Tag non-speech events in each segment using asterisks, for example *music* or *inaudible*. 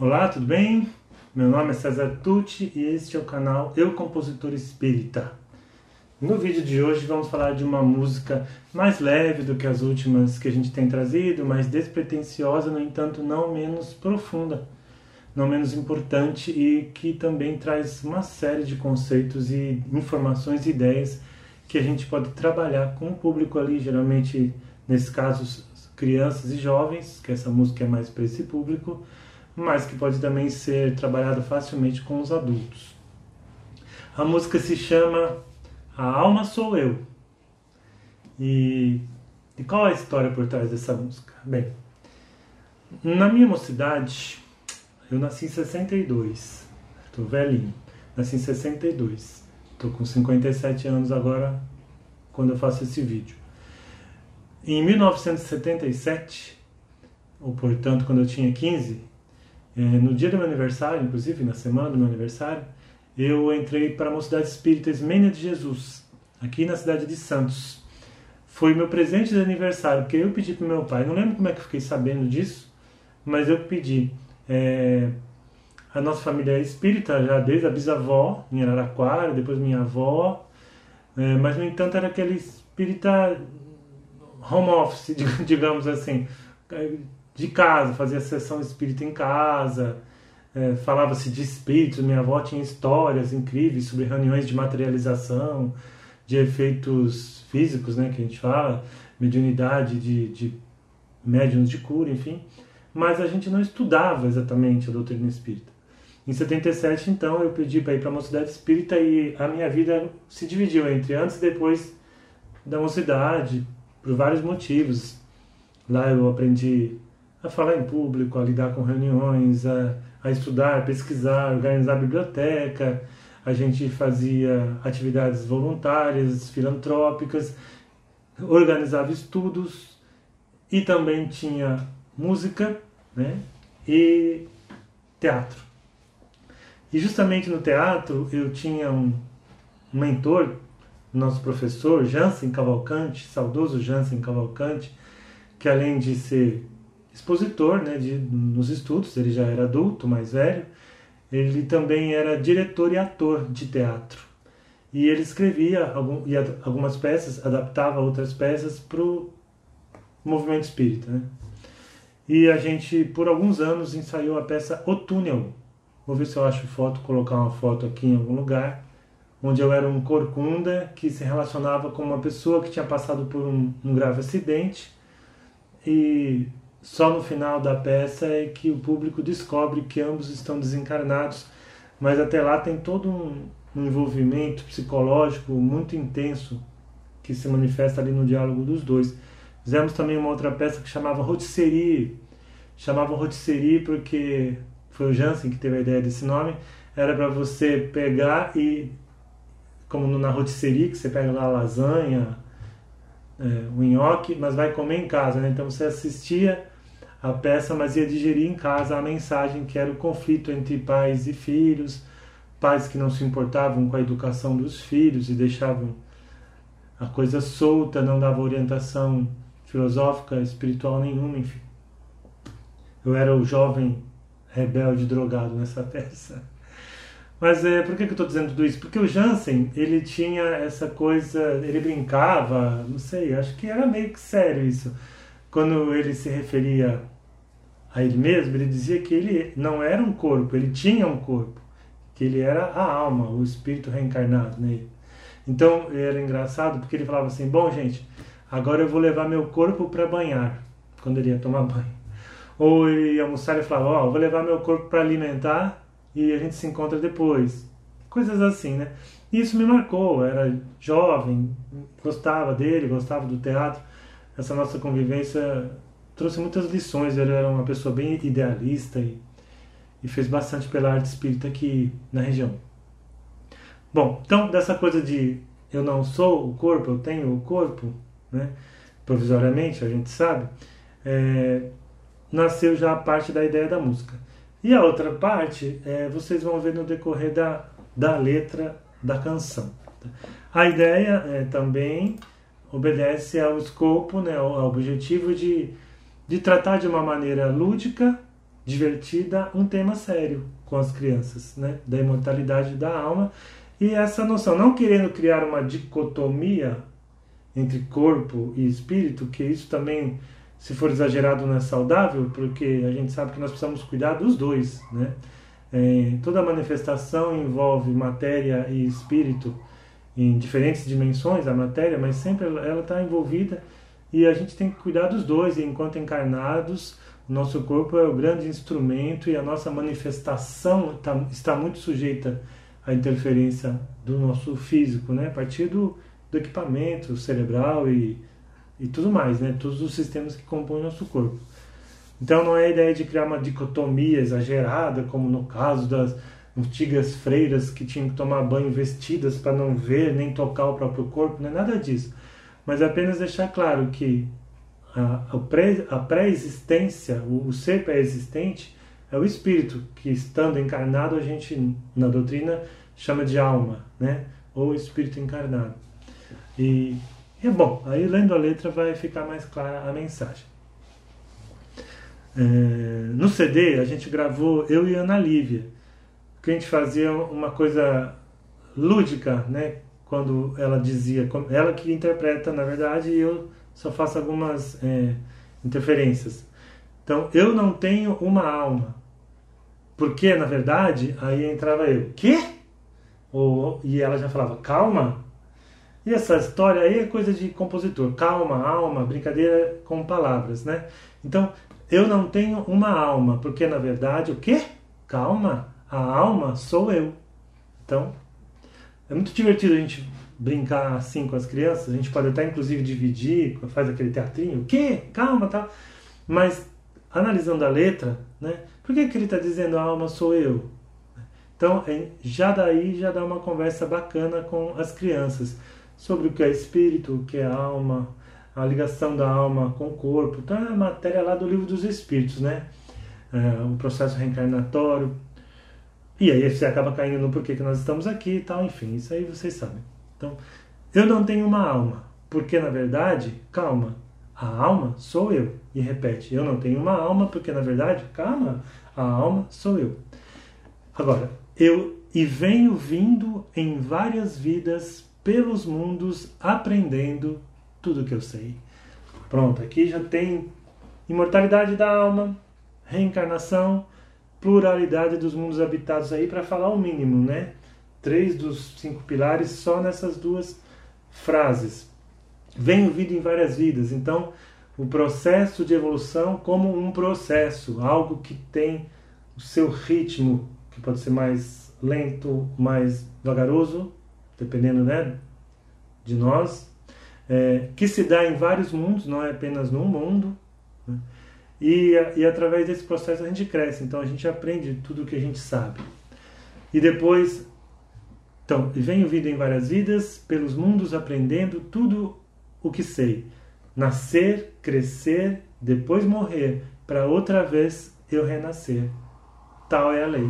Olá, tudo bem? Meu nome é César Tucci e este é o canal Eu Compositor Espírita. No vídeo de hoje vamos falar de uma música mais leve do que as últimas que a gente tem trazido, mais despretensiosa, no entanto não menos profunda, não menos importante e que também traz uma série de conceitos e informações e ideias que a gente pode trabalhar com o público ali, geralmente, nesse caso, crianças e jovens, que essa música é mais para esse público, mas que pode também ser trabalhada facilmente com os adultos. A música se chama A Alma Sou Eu. E, e qual é a história por trás dessa música? Bem, na minha mocidade, eu nasci em 62, estou velhinho, nasci em 62, estou com 57 anos agora quando eu faço esse vídeo. Em 1977, ou portanto quando eu tinha 15, é, no dia do meu aniversário, inclusive na semana do meu aniversário, eu entrei para a Mocidade Espírita Ismênia de Jesus, aqui na cidade de Santos. Foi meu presente de aniversário, porque eu pedi para meu pai, não lembro como é que eu fiquei sabendo disso, mas eu pedi. É, a nossa família é espírita já desde a bisavó, em Araraquara, depois minha avó, é, mas no entanto era aquele espírita home office, *laughs* digamos assim de casa, fazia sessão espírita em casa, é, falava-se de espíritos. Minha avó tinha histórias incríveis sobre reuniões de materialização, de efeitos físicos, né, que a gente fala, mediunidade de, de médiums de cura, enfim. Mas a gente não estudava exatamente a doutrina espírita. Em 77, então, eu pedi para ir para a mocidade espírita e a minha vida se dividiu entre antes e depois da mocidade, por vários motivos. Lá eu aprendi a falar em público, a lidar com reuniões, a, a estudar, a pesquisar, organizar a biblioteca. A gente fazia atividades voluntárias, filantrópicas, organizava estudos e também tinha música né, e teatro. E justamente no teatro eu tinha um, mentor, nosso professor Jansen Cavalcante, saudoso Jansen Cavalcante, que além de ser expositor né, de, nos estudos, ele já era adulto, mais velho, ele também era diretor e ator de teatro. E ele escrevia algum, algumas peças, adaptava outras peças para o movimento espírita. Né? E a gente, por alguns anos, ensaiou a peça O Túnel. Vou ver se eu acho foto, colocar uma foto aqui em algum lugar, onde eu era um corcunda que se relacionava com uma pessoa que tinha passado por um, um grave acidente e só no final da peça é que o público descobre que ambos estão desencarnados, mas até lá tem todo um, envolvimento psicológico muito intenso que se manifesta ali no diálogo dos dois. Fizemos também uma outra peça que chamava Rotisserie. Chamava Rotisserie porque foi o Jansen que teve a ideia desse nome. Era para você pegar e, como na rotisserie, que você pega lá a lasanha, é, o nhoque, mas vai comer em casa. Né? Então você assistia a peça, mas ia digerir em casa a mensagem que era o conflito entre pais e filhos, pais que não se importavam com a educação dos filhos e deixavam a coisa solta, não dava orientação filosófica, espiritual nenhuma, enfim. Eu era o jovem rebelde drogado nessa *laughs* peça. Mas é, por que, que eu estou dizendo tudo isso? Porque o Jansen, ele tinha essa coisa, ele brincava, não sei, acho que era meio que sério isso. Quando ele se referia a ele mesmo, ele dizia que ele não era um corpo, ele tinha um corpo, que ele era a alma, o espírito reencarnado nele. Então era engraçado porque ele falava assim: Bom, gente, agora eu vou levar meu corpo para banhar, quando ele ia tomar banho. Ou ele ia almoçar e falava: Ó, oh, vou levar meu corpo para alimentar e a gente se encontra depois. Coisas assim, né? E isso me marcou. Eu era jovem, gostava dele, gostava do teatro. Essa nossa convivência trouxe muitas lições. Ele era uma pessoa bem idealista e, e fez bastante pela arte espírita aqui na região. Bom, então dessa coisa de eu não sou o corpo, eu tenho o corpo, né? provisoriamente, a gente sabe, é, nasceu já a parte da ideia da música. E a outra parte, é, vocês vão ver no decorrer da, da letra da canção. A ideia é, também obedece ao escopo, né, ao objetivo de de tratar de uma maneira lúdica, divertida um tema sério com as crianças, né? Da imortalidade da alma e essa noção, não querendo criar uma dicotomia entre corpo e espírito, que isso também, se for exagerado, não é saudável, porque a gente sabe que nós precisamos cuidar dos dois, né? É, toda manifestação envolve matéria e espírito em diferentes dimensões, a matéria, mas sempre ela está envolvida e a gente tem que cuidar dos dois. Enquanto encarnados, o nosso corpo é o grande instrumento e a nossa manifestação tá, está muito sujeita à interferência do nosso físico, né? a partir do, do equipamento cerebral e, e tudo mais, né? todos os sistemas que compõem o nosso corpo. Então não é a ideia de criar uma dicotomia exagerada, como no caso das antigas freiras que tinham que tomar banho vestidas para não ver nem tocar o próprio corpo, não é nada disso. Mas é apenas deixar claro que a, pré-existência, o, o ser pré-existente, é o espírito que, estando encarnado, a gente, na doutrina, chama de alma, né? ou espírito encarnado. E é bom, aí lendo a letra vai ficar mais clara a mensagem. É, no CD a gente gravou eu e Ana Lívia, que a gente fazia uma coisa lúdica, né? Quando ela dizia, ela que interpreta na verdade e eu só faço algumas é, interferências. Então eu não tenho uma alma, porque na verdade aí entrava eu, quê? Ou, e ela já falava calma. E essa história aí é coisa de compositor, calma, alma, brincadeira com palavras, né? Então eu não tenho uma alma, porque na verdade o quê? Calma, a alma sou eu. Então, é muito divertido a gente brincar assim com as crianças. A gente pode até inclusive dividir, faz aquele teatrinho, o quê? Calma, tá? Mas analisando a letra, né? Por que, que ele está dizendo a alma sou eu? Então, é, já daí já dá uma conversa bacana com as crianças sobre o que é espírito, o que é alma, a ligação da alma com o corpo. Então é a matéria lá do livro dos Espíritos, né? É, o processo reencarnatório. E aí você acaba caindo no porquê que nós estamos aqui e tal, enfim, isso aí vocês sabem. Então, eu não tenho uma alma, porque na verdade, calma, a alma sou eu. E repete, eu não tenho uma alma, porque na verdade, calma, a alma sou eu. Agora, eu e venho vindo em várias vidas pelos mundos aprendendo tudo que eu sei. Pronto, aqui já tem imortalidade da alma, reencarnação, pluralidade dos mundos habitados aí para falar o mínimo, né? Três dos cinco pilares só nessas duas frases. Venho vindo em várias vidas, então o processo de evolução como um processo, algo que tem o seu ritmo, que pode ser mais lento, mais vagaroso, dependendo né, de nós, é, que se dá em vários mundos, não é apenas num mundo. Né? E, e através desse processo a gente cresce, então a gente aprende tudo o que a gente sabe. E depois, então, venho vida em várias vidas, pelos mundos aprendendo tudo o que sei. Nascer, crescer, depois morrer, para outra vez eu renascer. Tal é a lei.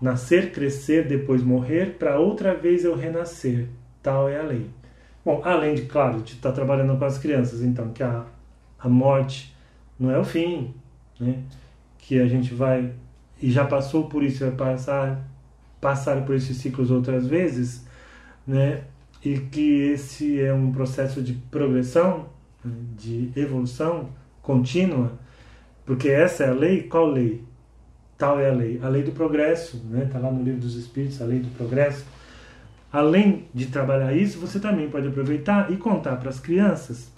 Nascer, crescer, depois morrer, para outra vez eu renascer. Tal é a lei. Bom, além de, claro, de estar trabalhando com as crianças, então, que a, a morte não é o fim, né? que a gente vai, e já passou por isso, vai passar, passar por esses ciclos outras vezes, né? e que esse é um processo de progressão, né? de evolução contínua, porque essa é a lei, qual lei? Tal é a lei, a lei do progresso, né? Está lá no livro dos Espíritos, a lei do progresso além de trabalhar isso, você também pode aproveitar e contar para as crianças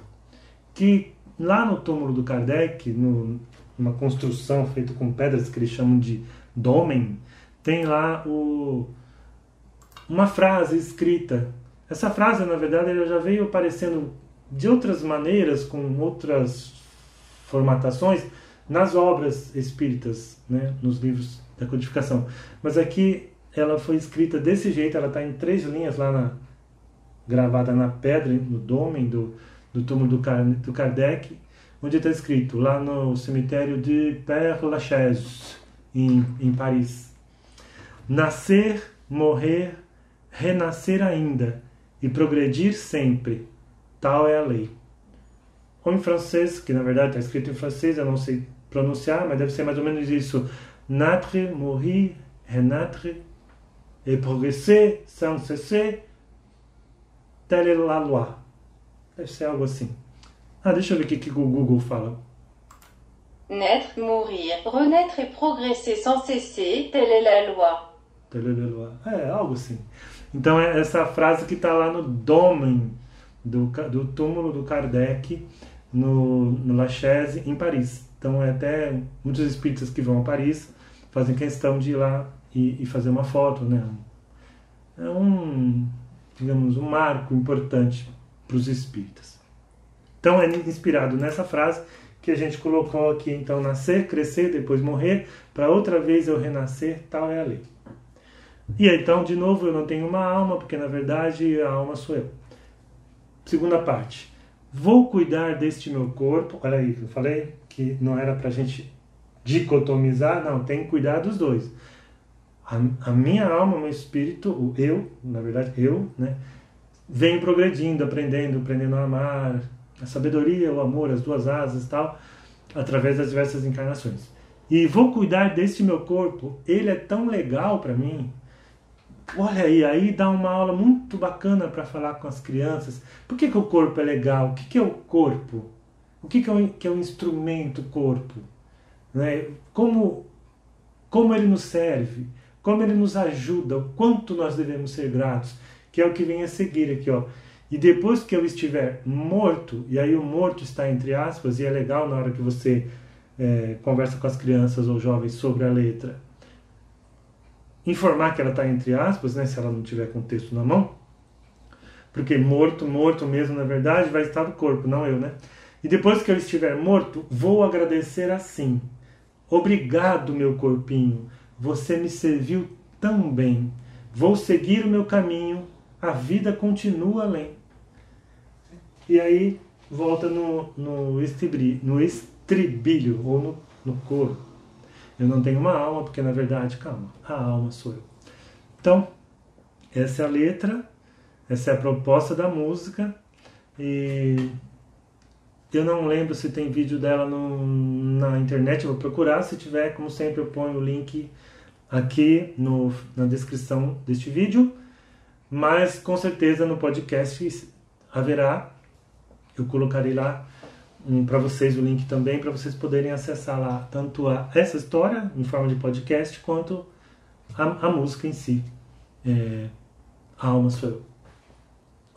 que lá no túmulo do Kardec, no, numa construção feita com pedras que eles chamam de domen, tem lá o, uma frase escrita. Essa frase, na verdade, ela já veio aparecendo de outras maneiras, com outras formatações, nas obras espíritas, né, nos livros da codificação. Mas aqui ela foi escrita desse jeito, ela está em três linhas lá na, gravada na pedra, no dômen do, do túmulo do, Kardec, onde está escrito lá no cemitério de Père Lachaise, em, em Paris. Nascer, morrer, renascer ainda e progredir sempre, tal é a lei. Ou em francês, que na verdade está escrito em francês, eu não sei pronunciar, mas deve ser mais ou menos isso. Natre, mourir, renatre et progresser sans cesser, telle est la loi. Deve ser algo assim. Ah, deixa eu ver o que, que o Google fala. Naître, mourir, renaître et progresser sans cesser, telle est la loi. Telle est la loi. É, algo assim. Então é essa frase que está lá no Domen do, do túmulo do Kardec no, no Lachaise, em Paris. Então é até muitos espíritas que vão a Paris fazem questão de ir lá e, e fazer uma foto, né? É um, digamos, um marco importante para os espíritas. Então é inspirado nessa frase que a gente colocou aqui, então, nascer, crescer, depois morrer, para outra vez eu renascer, tal é a lei. E então, de novo, eu não tenho uma alma, porque na verdade a alma sou eu. Segunda parte. Vou cuidar deste meu corpo. Olha aí, eu falei que não era para a gente dicotomizar, não, tem que cuidar dos dois. A, a minha alma, meu espírito, o eu, na verdade, eu, né, vem progredindo, aprendendo, aprendendo a amar, a sabedoria, o amor, as duas asas tal, através das diversas encarnações. E vou cuidar deste meu corpo, ele é tão legal para mim. Olha aí, aí dá uma aula muito bacana para falar com as crianças. Por que, que o corpo é legal? O que, que é o corpo? O que, que, é, o, que é o instrumento corpo? Né? Como, como ele nos serve? Como ele nos ajuda? O quanto nós devemos ser gratos? Que é o que vem a seguir aqui, ó. E depois que eu estiver morto, e aí o morto está entre aspas, e é legal na hora que você é, conversa com as crianças ou jovens sobre a letra, informar que ela está entre aspas, né, se ela não tiver com o texto na mão, porque morto, morto mesmo, na verdade, vai estar o corpo, não eu, né? E depois que eu estiver morto, vou agradecer assim. Obrigado, meu corpinho, você me serviu tão bem. Vou seguir o meu caminho, a vida continua além. E aí volta no, no, estribri, no estribilho ou no, no coro. Eu não tenho uma alma, porque na verdade, calma, a alma sou eu. Então, essa é a letra, essa é a proposta da música. E eu não lembro se tem vídeo dela no, na internet, vou procurar. Se tiver, como sempre, eu ponho o link aqui no, na descrição deste vídeo. Mas com certeza no podcast haverá eu colocarei lá um, para vocês o link também para vocês poderem acessar lá tanto a, essa história em forma de podcast quanto a, a música em si. É, a alma sou eu.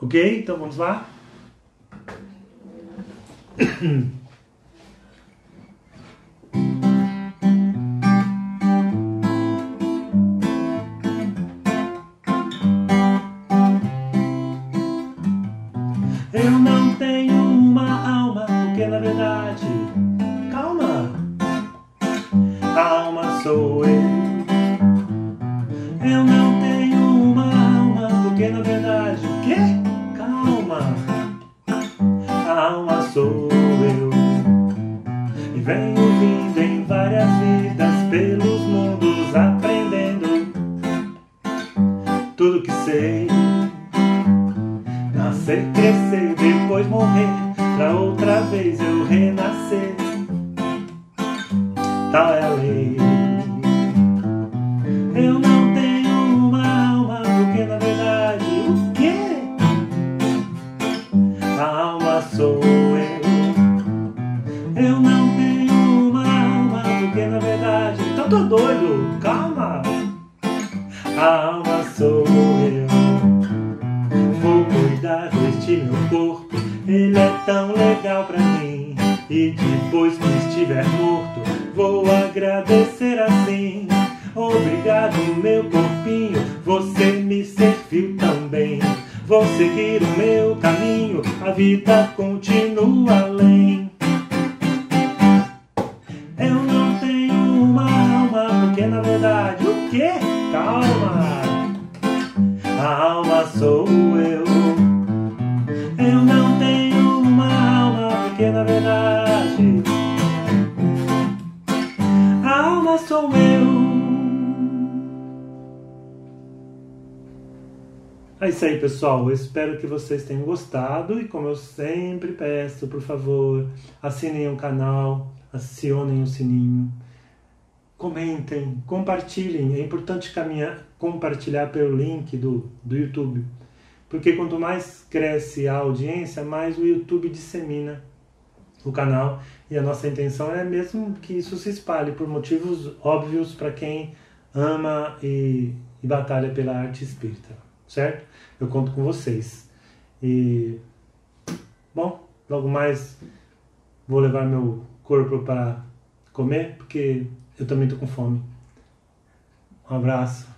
Ok? Então vamos lá? *clears throat* tenho uma alma, porque na verdade É Este meu corpo. Ele é tão legal pra mim. E depois que estiver morto, vou agradecer assim. Obrigado, meu corpinho, você me serviu também. Vou seguir o meu caminho, a vida continua além. Eu não tenho uma alma, porque na verdade o que? Calma! A alma sou eu. Isso aí, pessoal. Eu espero que vocês tenham gostado e, como eu sempre peço, por favor, assinem o canal, acionem o sininho, comentem, compartilhem. É importante caminhar, compartilhar pelo link do, do YouTube, porque quanto mais cresce a audiência, mais o YouTube dissemina o canal e a nossa intenção é mesmo que isso se espalhe por motivos óbvios para quem ama e, e batalha pela arte espírita, certo? Eu conto com vocês. E bom, logo mais vou levar meu corpo para comer, porque eu também estou com fome. Um abraço.